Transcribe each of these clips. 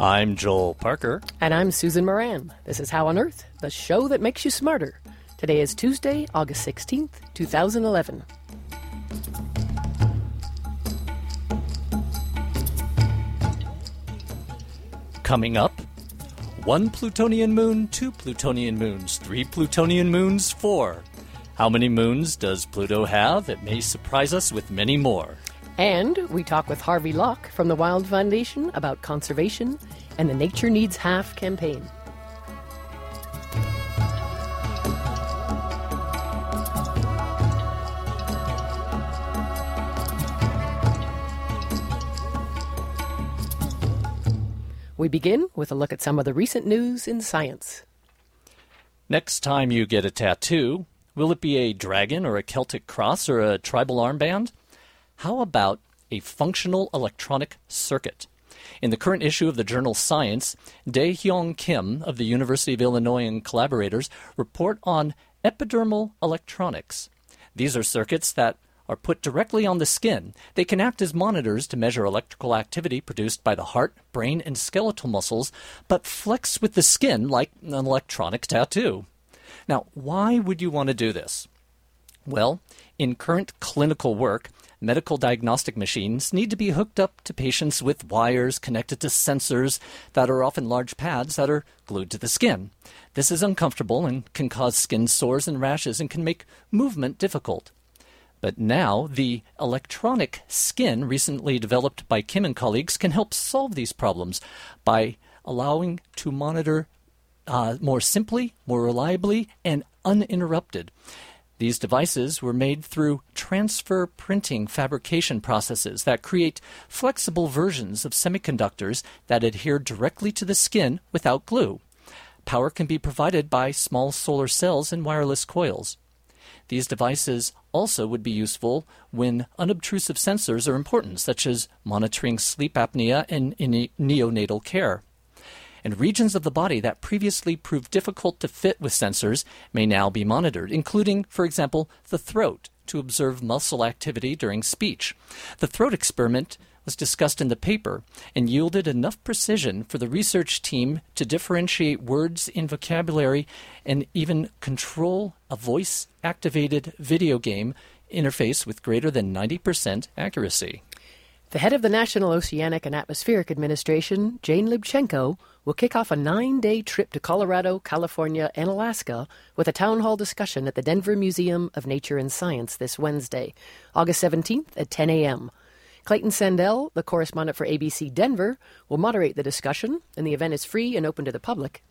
I'm Joel Parker. And I'm Susan Moran. This is How on Earth, the show that makes you smarter. Today is Tuesday, August 16th, 2011. Coming up, one Plutonian moon, two Plutonian moons, three Plutonian moons, four. How many moons does Pluto have? It may surprise us with many more. And we talk with Harvey Locke from the Wild Foundation about conservation and the Nature Needs Half campaign. We begin with a look at some of the recent news in science. Next time you get a tattoo, will it be a dragon or a Celtic cross or a tribal armband? How about a functional electronic circuit? In the current issue of the journal Science, Dae Hyung Kim of the University of Illinois and collaborators report on epidermal electronics. These are circuits that are put directly on the skin. They can act as monitors to measure electrical activity produced by the heart, brain, and skeletal muscles, but flex with the skin like an electronic tattoo. Now, why would you want to do this? Well, in current clinical work, medical diagnostic machines need to be hooked up to patients with wires connected to sensors that are often large pads that are glued to the skin. This is uncomfortable and can cause skin sores and rashes and can make movement difficult. But now, the electronic skin recently developed by Kim and colleagues can help solve these problems by allowing to monitor uh, more simply, more reliably, and uninterrupted. These devices were made through transfer printing fabrication processes that create flexible versions of semiconductors that adhere directly to the skin without glue. Power can be provided by small solar cells and wireless coils. These devices also would be useful when unobtrusive sensors are important, such as monitoring sleep apnea and in neonatal care. And regions of the body that previously proved difficult to fit with sensors may now be monitored, including, for example, the throat to observe muscle activity during speech. The throat experiment was discussed in the paper and yielded enough precision for the research team to differentiate words in vocabulary and even control a voice activated video game interface with greater than 90% accuracy. The head of the National Oceanic and Atmospheric Administration, Jane Lubchenco, will kick off a nine day trip to Colorado, California, and Alaska with a town hall discussion at the Denver Museum of Nature and Science this Wednesday, August 17th at 10 a.m. Clayton Sandell, the correspondent for ABC Denver, will moderate the discussion, and the event is free and open to the public.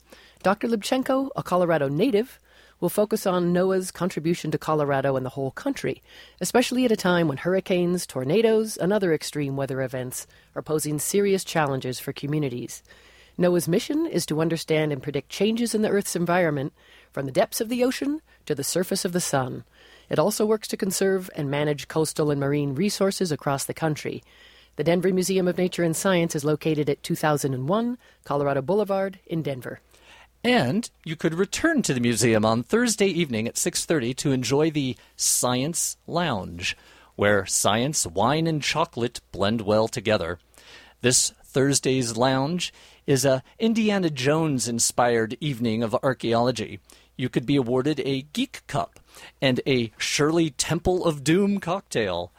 Dr. Lubchenco, a Colorado native, will focus on NOAA's contribution to Colorado and the whole country, especially at a time when hurricanes, tornadoes, and other extreme weather events are posing serious challenges for communities. NOAA's mission is to understand and predict changes in the Earth's environment from the depths of the ocean to the surface of the sun. It also works to conserve and manage coastal and marine resources across the country. The Denver Museum of Nature and Science is located at 2001 Colorado Boulevard in Denver. And you could return to the museum on Thursday evening at 6:30 to enjoy the Science Lounge, where science, wine and chocolate blend well together. This Thursday's lounge is a Indiana Jones inspired evening of archaeology. You could be awarded a Geek Cup and a Shirley Temple of Doom cocktail.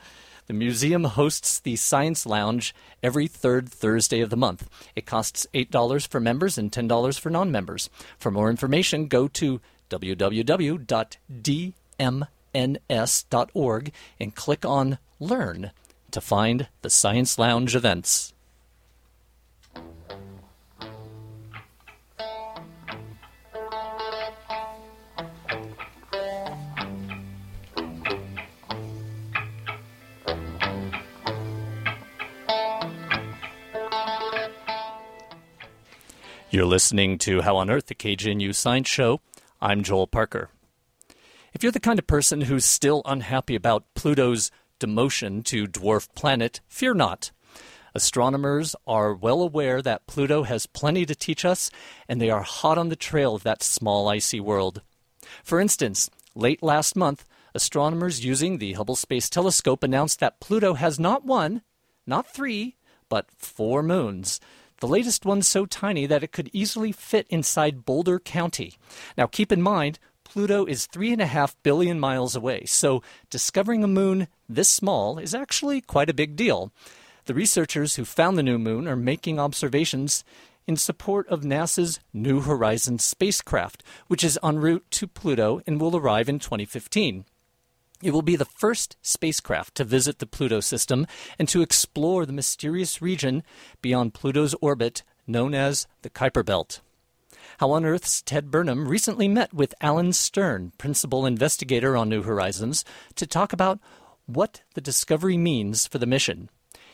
The museum hosts the Science Lounge every third Thursday of the month. It costs $8 for members and $10 for non members. For more information, go to www.dmns.org and click on Learn to find the Science Lounge events. You're listening to How on Earth, the KGNU Science Show. I'm Joel Parker. If you're the kind of person who's still unhappy about Pluto's demotion to dwarf planet, fear not. Astronomers are well aware that Pluto has plenty to teach us, and they are hot on the trail of that small icy world. For instance, late last month, astronomers using the Hubble Space Telescope announced that Pluto has not one, not three, but four moons The latest one's so tiny that it could easily fit inside Boulder County. Now, keep in mind, Pluto is three and a half billion miles away, so discovering a moon this small is actually quite a big deal. The researchers who found the new moon are making observations in support of NASA's New Horizons spacecraft, which is en route to Pluto and will arrive in 2015. It will be the first spacecraft to visit the Pluto system and to explore the mysterious region beyond Pluto's orbit known as the Kuiper Belt. How on Earth's Ted Burnham recently met with Alan Stern, principal investigator on New Horizons, to talk about what the discovery means for the mission.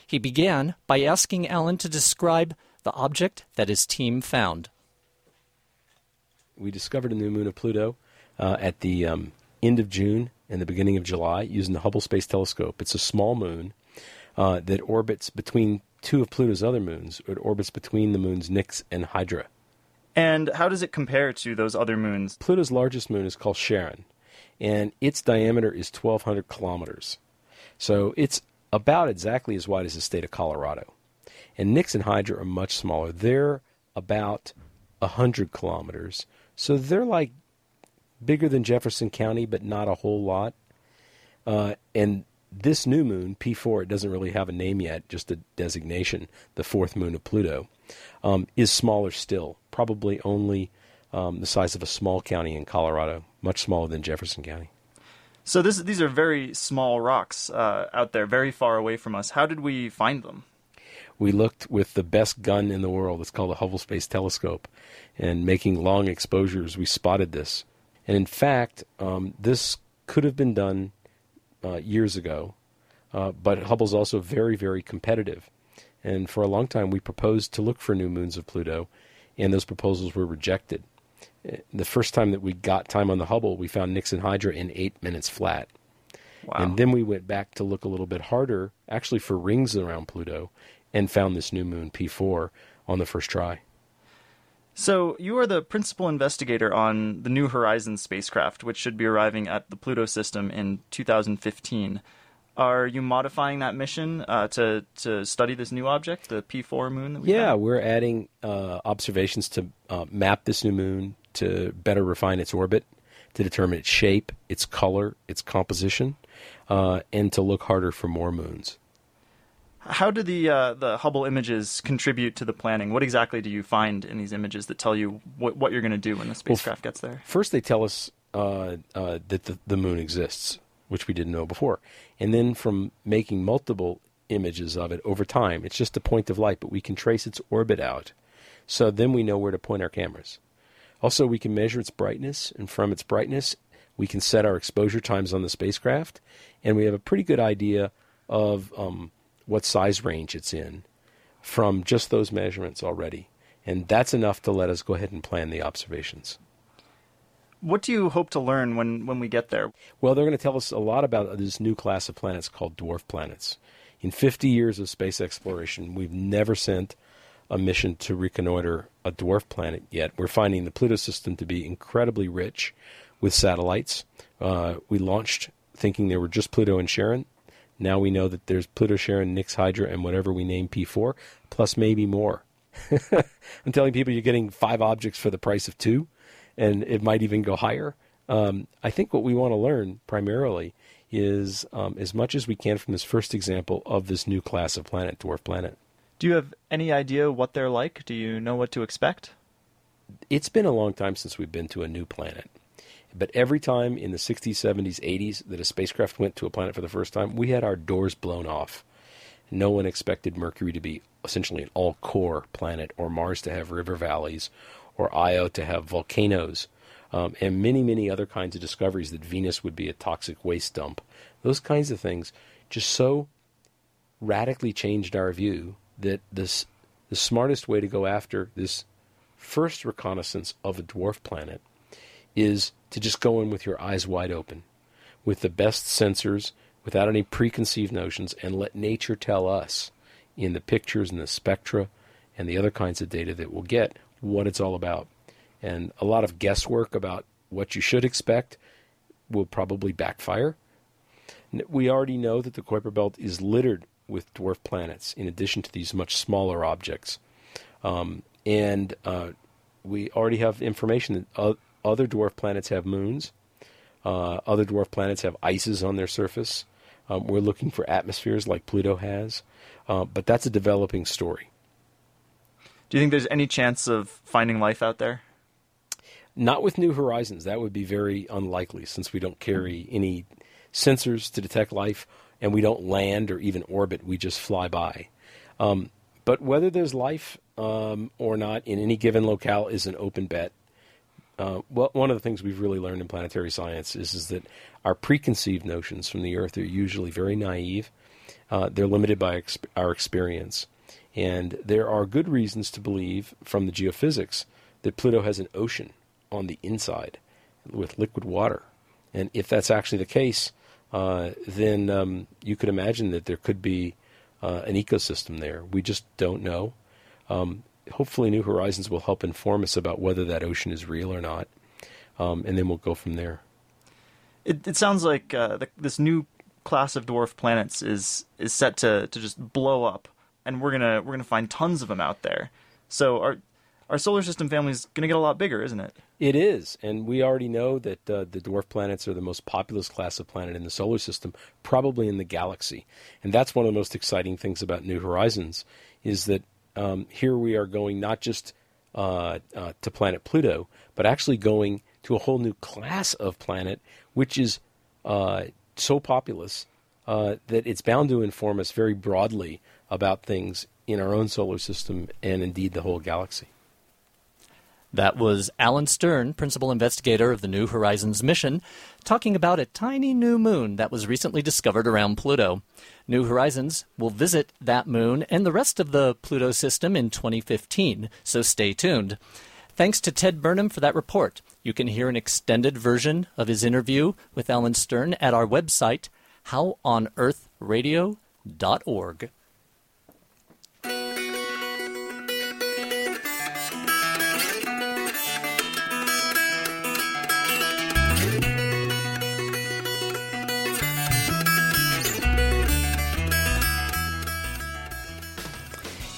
He began by asking Alan to describe the object that his team found. We discovered a new moon of Pluto uh, at the um, end of June and the beginning of July using the Hubble Space Telescope. It's a small moon uh, that orbits between two of Pluto's other moons. It orbits between the moons Nix and Hydra. And how does it compare to those other moons? Pluto's largest moon is called Charon, and its diameter is 1,200 kilometers. So it's about exactly as wide as the state of Colorado. And Nix and Hydra are much smaller. They're about 100 kilometers. So they're like bigger than Jefferson County, but not a whole lot. Uh, and this new moon, P4, it doesn't really have a name yet, just a designation, the fourth moon of Pluto, um, is smaller still, probably only um, the size of a small county in Colorado, much smaller than Jefferson County. So this, these are very small rocks uh, out there, very far away from us. How did we find them? We looked with the best gun in the world. It's called the Hubble Space Telescope. And making long exposures, we spotted this. And in fact, um, this could have been done uh, years ago, uh, but Hubble's also very, very competitive. And for a long time, we proposed to look for new moons of Pluto, and those proposals were rejected. The first time that we got time on the Hubble, we found Nix and Hydra in eight minutes flat. Wow. And then we went back to look a little bit harder, actually for rings around Pluto, and found this new moon, P4, on the first try. So, you are the principal investigator on the New Horizons spacecraft, which should be arriving at the Pluto system in 2015. Are you modifying that mission uh, to to study this new object, the P4 moon? That we yeah, found? we're adding uh, observations to uh, map this new moon to better refine its orbit, to determine its shape, its color, its composition, uh, and to look harder for more moons. How do the uh, the Hubble images contribute to the planning? What exactly do you find in these images that tell you what, what you're going to do when the spacecraft well, gets there? First, they tell us uh, uh, that the, the moon exists, which we didn't know before, and then from making multiple images of it over time, it's just a point of light, but we can trace its orbit out. So then we know where to point our cameras. Also, we can measure its brightness, and from its brightness, we can set our exposure times on the spacecraft, and we have a pretty good idea of um, what size range it's in from just those measurements already. And that's enough to let us go ahead and plan the observations. What do you hope to learn when, when we get there? Well, they're going to tell us a lot about this new class of planets called dwarf planets. In 50 years of space exploration, we've never sent a mission to reconnoiter a dwarf planet yet. We're finding the Pluto system to be incredibly rich with satellites. Uh, we launched thinking there were just Pluto and Charon. Now we know that there's Pluto, Charon, Nix, Hydra, and whatever we name P4, plus maybe more. I'm telling people you're getting five objects for the price of two, and it might even go higher. Um, I think what we want to learn primarily is um, as much as we can from this first example of this new class of planet, dwarf planet. Do you have any idea what they're like? Do you know what to expect? It's been a long time since we've been to a new planet. But every time in the 60s, 70s, 80s that a spacecraft went to a planet for the first time, we had our doors blown off. No one expected Mercury to be essentially an all core planet, or Mars to have river valleys, or Io to have volcanoes, um, and many, many other kinds of discoveries that Venus would be a toxic waste dump. Those kinds of things just so radically changed our view that this the smartest way to go after this first reconnaissance of a dwarf planet is to just go in with your eyes wide open, with the best sensors, without any preconceived notions, and let nature tell us in the pictures and the spectra and the other kinds of data that we'll get what it's all about. And a lot of guesswork about what you should expect will probably backfire. We already know that the Kuiper Belt is littered with dwarf planets, in addition to these much smaller objects. Um, and uh, we already have information that other dwarf planets have moons. Uh, other dwarf planets have ices on their surface. Um, we're looking for atmospheres like Pluto has. Uh, but that's a developing story. Do you think there's any chance of finding life out there? Not with New Horizons. That would be very unlikely since we don't carry any sensors to detect life and we don't land or even orbit. We just fly by. Um, but whether there's life um, or not in any given locale is an open bet. Uh, well, one of the things we've really learned in planetary science is, is that our preconceived notions from the Earth are usually very naive. Uh, they're limited by our experience. And there are good reasons to believe from the geophysics that Pluto has an ocean on the inside with liquid water. And if that's actually the case, uh, then um, you could imagine that there could be uh, an ecosystem there. We just don't know. Um, hopefully, New Horizons will help inform us about whether that ocean is real or not, um, and then we'll go from there. It, it sounds like uh, the, this new class of dwarf planets is is set to, to just blow up, and we're gonna we're gonna find tons of them out there. So our our solar system family is gonna get a lot bigger, isn't it? It is, and we already know that uh, the dwarf planets are the most populous class of planet in the solar system, probably in the galaxy. And that's one of the most exciting things about New Horizons is that um, here we are going not just uh, uh, to planet Pluto, but actually going to a whole new class of planet, which is uh, so populous uh, that it's bound to inform us very broadly about things in our own solar system and indeed the whole galaxy. That was Alan Stern, principal investigator of the New Horizons mission, talking about a tiny new moon that was recently discovered around Pluto. New Horizons will visit that moon and the rest of the Pluto system in 2015, so stay tuned. Thanks to Ted Burnham for that report. You can hear an extended version of his interview with Alan Stern at our website, howonearthradio.org.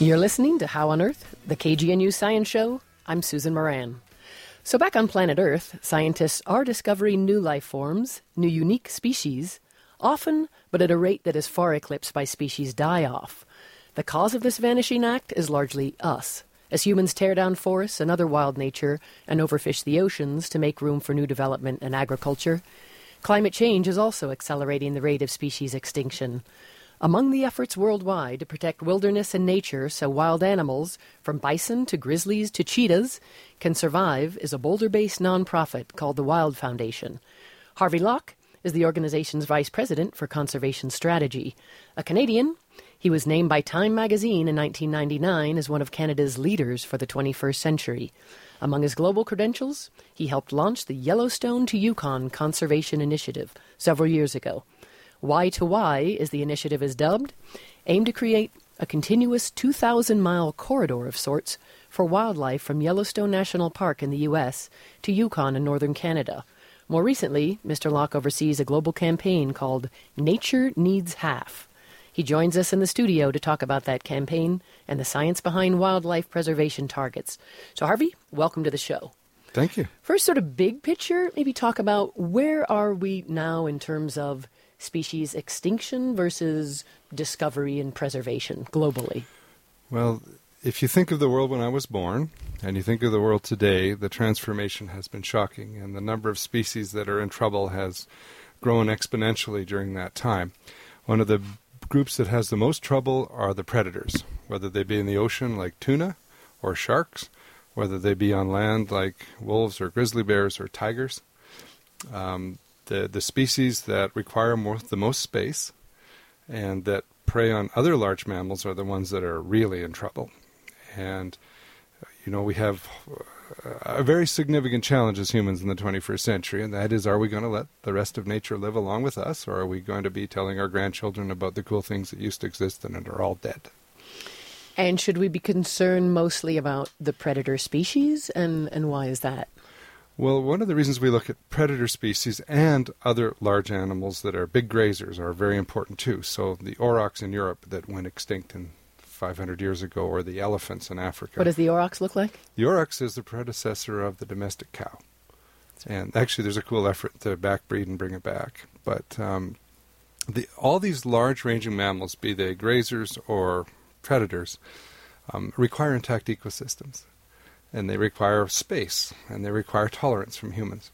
You're listening to How on Earth, the KGNU Science Show. I'm Susan Moran. So, back on planet Earth, scientists are discovering new life forms, new unique species, often, but at a rate that is far eclipsed by species die off. The cause of this vanishing act is largely us, as humans tear down forests and other wild nature and overfish the oceans to make room for new development and agriculture. Climate change is also accelerating the rate of species extinction. Among the efforts worldwide to protect wilderness and nature so wild animals, from bison to grizzlies to cheetahs, can survive is a Boulder based nonprofit called the Wild Foundation. Harvey Locke is the organization's vice president for conservation strategy. A Canadian, he was named by Time magazine in 1999 as one of Canada's leaders for the 21st century. Among his global credentials, he helped launch the Yellowstone to Yukon Conservation Initiative several years ago. Y to Y, as the initiative is dubbed, aim to create a continuous 2,000 mile corridor of sorts for wildlife from Yellowstone National Park in the U.S. to Yukon in northern Canada. More recently, Mr. Locke oversees a global campaign called Nature Needs Half. He joins us in the studio to talk about that campaign and the science behind wildlife preservation targets. So, Harvey, welcome to the show. Thank you. First, sort of big picture, maybe talk about where are we now in terms of species extinction versus discovery and preservation globally? Well, if you think of the world when I was born and you think of the world today, the transformation has been shocking, and the number of species that are in trouble has grown exponentially during that time. One of the groups that has the most trouble are the predators, whether they be in the ocean like tuna or sharks, whether they be on land like wolves or grizzly bears or tigers. Um, the the species that require more, the most space and that prey on other large mammals are the ones that are really in trouble. And you know we have uh, a very significant challenge as humans in the 21st century, and that is: Are we going to let the rest of nature live along with us, or are we going to be telling our grandchildren about the cool things that used to exist and are all dead? And should we be concerned mostly about the predator species, and, and why is that? Well, one of the reasons we look at predator species and other large animals that are big grazers are very important too. So the aurochs in Europe that went extinct in 500 years ago, or the elephants in Africa. What does the aurochs look like? The aurochs is the predecessor of the domestic cow. And actually, there's a cool effort to backbreed and bring it back. But um, the, all these large ranging mammals, be they grazers or predators, um, require intact ecosystems. And they require space, and they require tolerance from humans.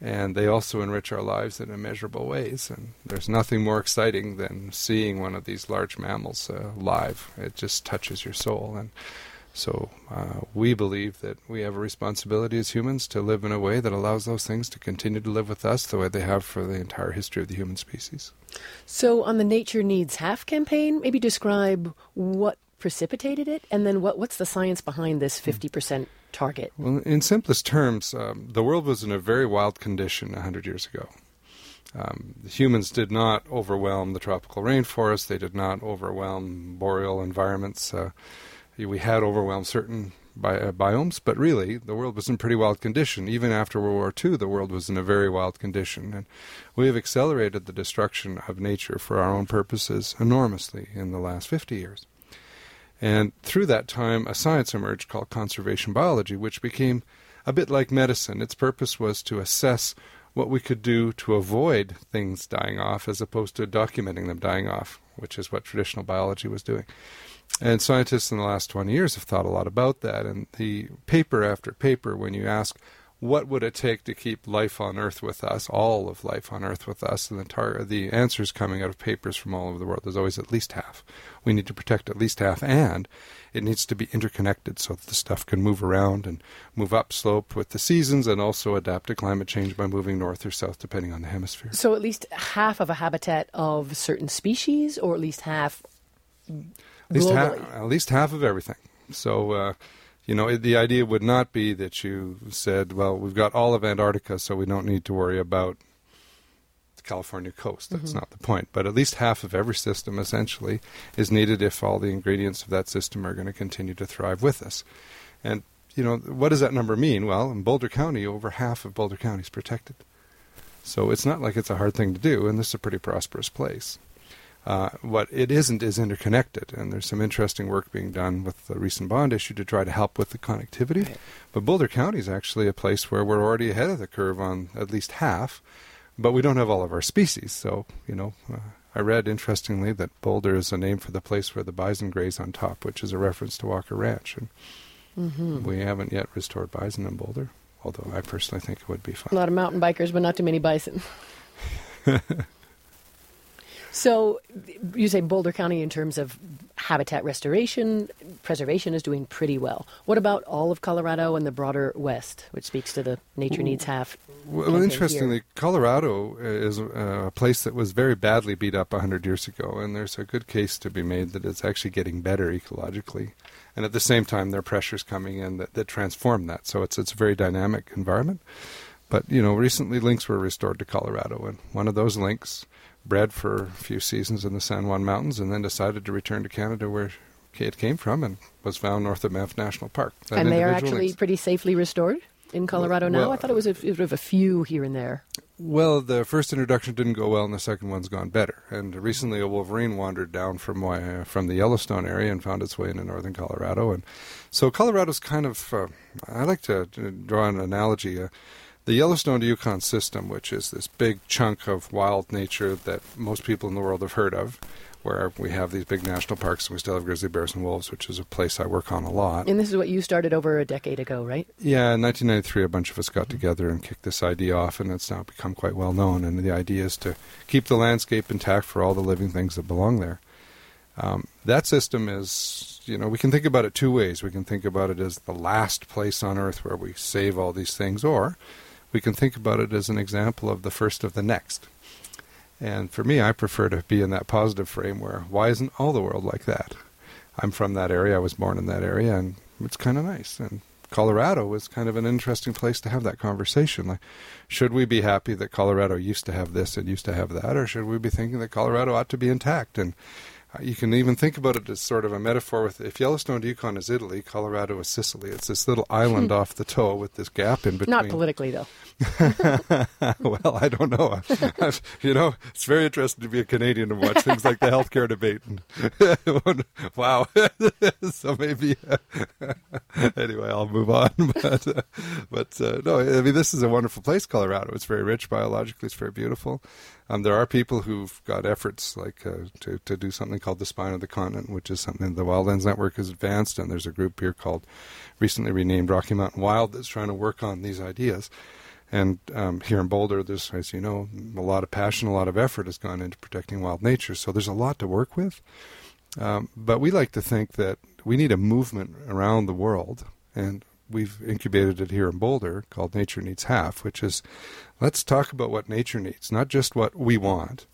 And they also enrich our lives in immeasurable ways. And there's nothing more exciting than seeing one of these large mammals uh, live. It just touches your soul. And so uh, we believe that we have a responsibility as humans to live in a way that allows those things to continue to live with us the way they have for the entire history of the human species. So, on the Nature Needs Half campaign, maybe describe what precipitated it, and then what, what's the science behind this 50% target? Well, in simplest terms, um, the world was in a very wild condition 100 years ago. Um, the humans did not overwhelm the tropical rainforest, they did not overwhelm boreal environments. Uh, we had overwhelmed certain bi- uh, biomes, but really the world was in pretty wild condition. Even after World War II, the world was in a very wild condition, and we have accelerated the destruction of nature for our own purposes enormously in the last 50 years. And through that time, a science emerged called conservation biology, which became a bit like medicine. Its purpose was to assess what we could do to avoid things dying off as opposed to documenting them dying off, which is what traditional biology was doing. And scientists in the last 20 years have thought a lot about that. And the paper after paper, when you ask, what would it take to keep life on Earth with us, all of life on Earth with us, and the, tar- the answers coming out of papers from all over the world, there's always at least half. We need to protect at least half, and it needs to be interconnected so that the stuff can move around and move upslope with the seasons and also adapt to climate change by moving north or south depending on the hemisphere. So, at least half of a habitat of certain species, or at least half at least, half, at least half of everything. So, uh, you know, the idea would not be that you said, well, we've got all of Antarctica, so we don't need to worry about the California coast. That's mm-hmm. not the point. But at least half of every system, essentially, is needed if all the ingredients of that system are going to continue to thrive with us. And, you know, what does that number mean? Well, in Boulder County, over half of Boulder County is protected. So it's not like it's a hard thing to do, and this is a pretty prosperous place. Uh, what it isn't is interconnected, and there's some interesting work being done with the recent bond issue to try to help with the connectivity. Right. But Boulder County is actually a place where we're already ahead of the curve on at least half, but we don't have all of our species. So, you know, uh, I read interestingly that Boulder is a name for the place where the bison graze on top, which is a reference to Walker Ranch. And mm-hmm. we haven't yet restored bison in Boulder, although I personally think it would be fun. A lot of mountain bikers, but not too many bison. So you say Boulder County, in terms of habitat restoration, preservation, is doing pretty well. What about all of Colorado and the broader West, which speaks to the nature needs half? Well, interestingly, here? Colorado is a place that was very badly beat up 100 years ago, and there's a good case to be made that it's actually getting better ecologically. And at the same time, there are pressures coming in that, that transform that. So it's, it's a very dynamic environment. But, you know, recently lynx were restored to Colorado, and one of those lynx bred for a few seasons in the San Juan Mountains, and then decided to return to Canada where it came from and was found north of Banff National Park. and they are actually pretty safely restored in Colorado well, now? Well, I thought it was a, it was a few here and there. Well, the first introduction didn't go well, and the second one's gone better. And recently, a wolverine wandered down from uh, from the Yellowstone area and found its way into northern Colorado. And so, Colorado's kind of uh, I like to draw an analogy. Uh, the Yellowstone to Yukon system, which is this big chunk of wild nature that most people in the world have heard of, where we have these big national parks and we still have grizzly bears and wolves, which is a place I work on a lot. And this is what you started over a decade ago, right? Yeah, in 1993, a bunch of us got together and kicked this idea off, and it's now become quite well known. And the idea is to keep the landscape intact for all the living things that belong there. Um, that system is, you know, we can think about it two ways. We can think about it as the last place on earth where we save all these things, or we can think about it as an example of the first of the next. And for me, I prefer to be in that positive frame where why isn't all the world like that? I'm from that area, I was born in that area, and it's kind of nice. And Colorado is kind of an interesting place to have that conversation. Like, should we be happy that Colorado used to have this and used to have that, or should we be thinking that Colorado ought to be intact? And You can even think about it as sort of a metaphor with if Yellowstone to Yukon is Italy, Colorado is Sicily. It's this little island off the toe with this gap in between. Not politically, though. well, I don't know. I've, you know, it's very interesting to be a Canadian and watch things like the healthcare debate. And wow. so maybe anyway, I'll move on. But uh, but uh, no, I mean, this is a wonderful place, Colorado. It's very rich biologically. It's very beautiful. Um, there are people who've got efforts like uh, to to do something called the spine of the continent, which is something the Wildlands Network has advanced, and there's a group here called recently renamed Rocky Mountain Wild that's trying to work on these ideas. And um, here in Boulder, there's, as you know, a lot of passion, a lot of effort has gone into protecting wild nature. So there's a lot to work with. Um, but we like to think that we need a movement around the world, and we've incubated it here in Boulder called Nature Needs Half, which is let's talk about what nature needs, not just what we want,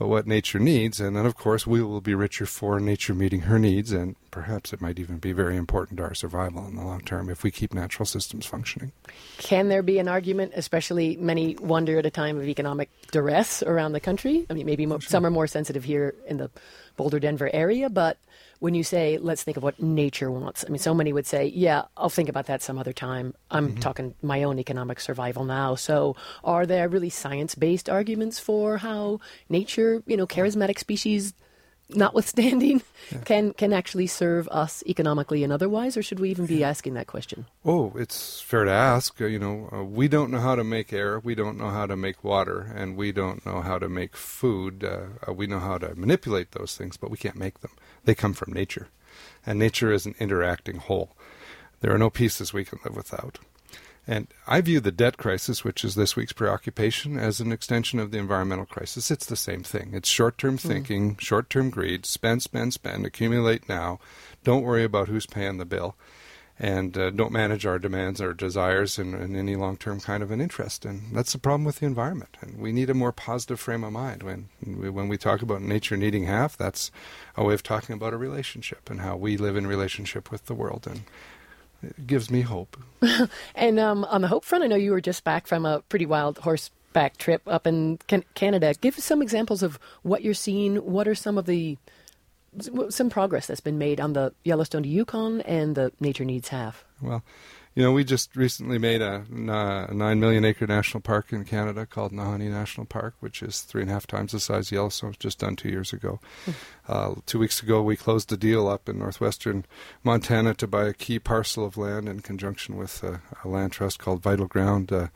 but what nature needs. And then, of course, we will be richer for nature meeting her needs, and perhaps it might even be very important to our survival in the long term if we keep natural systems functioning. Can there be an argument, especially many wonder at a time of economic duress around the country? I mean, maybe mo- some are more sensitive here in the Boulder, Denver area, but when you say, let's think of what nature wants, I mean, so many would say, yeah, I'll think about that some other time. I'm mm-hmm. talking my own economic survival now. So, are there really science based arguments for how nature, you know, charismatic species notwithstanding, can can actually serve us economically and otherwise, or should we even be asking that question? Oh, it's fair to ask. Uh, you know, uh, we don't know how to make air, we don't know how to make water, and we don't know how to make food. Uh, uh, we know how to manipulate those things, but we can't make them. They come from nature, and nature is an interacting whole. There are no pieces we can live without. And I view the debt crisis, which is this week's preoccupation, as an extension of the environmental crisis. It's the same thing. It's short term thinking, short term greed, spend, spend, spend, accumulate now. Don't worry about who's paying the bill. And uh, don't manage our demands, our desires, in, in any long term kind of an interest. And that's the problem with the environment. And we need a more positive frame of mind. When we, when we talk about nature needing half, that's a way of talking about a relationship and how we live in relationship with the world. And it gives me hope. And um, on the hope front, I know you were just back from a pretty wild horseback trip up in can- Canada. Give us some examples of what you're seeing. What are some of the some progress that's been made on the Yellowstone to Yukon and the Nature Needs Half? Well, you know, we just recently made a, a nine million acre national park in Canada called Nahanni National Park, which is three and a half times the size of Yellowstone. It was just done two years ago. Uh, two weeks ago, we closed a deal up in northwestern Montana to buy a key parcel of land in conjunction with uh, a land trust called Vital Ground. Uh,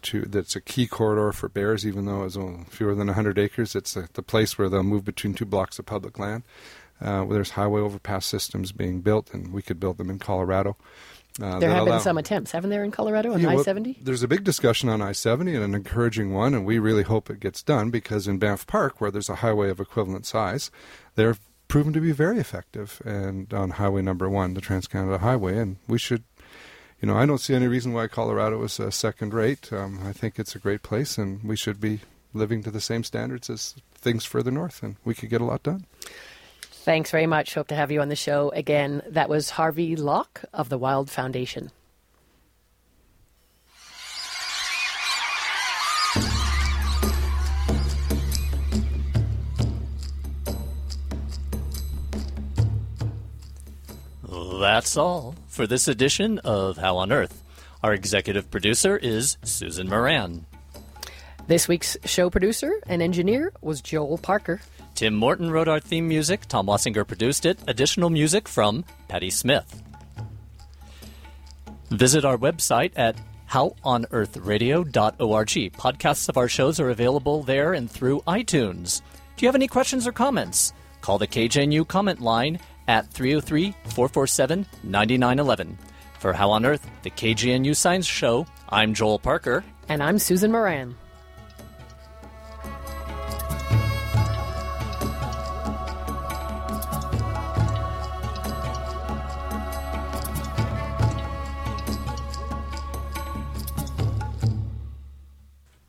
to, that's a key corridor for bears, even though it's fewer than 100 acres. It's a, the place where they'll move between two blocks of public land. Uh, where there's highway overpass systems being built, and we could build them in Colorado. Uh, There have been some attempts, haven't there, in Colorado on yeah, I seventy? There's a big discussion on I 70 and an encouraging one, and we really hope it gets done because in Banff Park, where there's a highway of equivalent size, they're proven to be very effective. And on Highway Number One, the Trans Canada Highway, and we should, you know, I don't see any reason why Colorado is uh, second rate. Um, I think it's a great place, and we should be living to the same standards as things further north, and we could get a lot done. Thanks very much. Hope to have you on the show again. That was Harvey Locke of the Wild Foundation. That's all for this edition of How on Earth. Our executive producer is Susan Moran. This week's show producer and engineer was Joel Parker. Tim Morton wrote our theme music. Tom Wassinger produced it. Additional music from Patty Smith. Visit our website at howonearthradio.org. Podcasts of our shows are available there and through iTunes. Do you have any questions or comments? Call the KGNU comment line at 303 447 9911. For How on Earth, the KGNU Science Show, I'm Joel Parker. And I'm Susan Moran.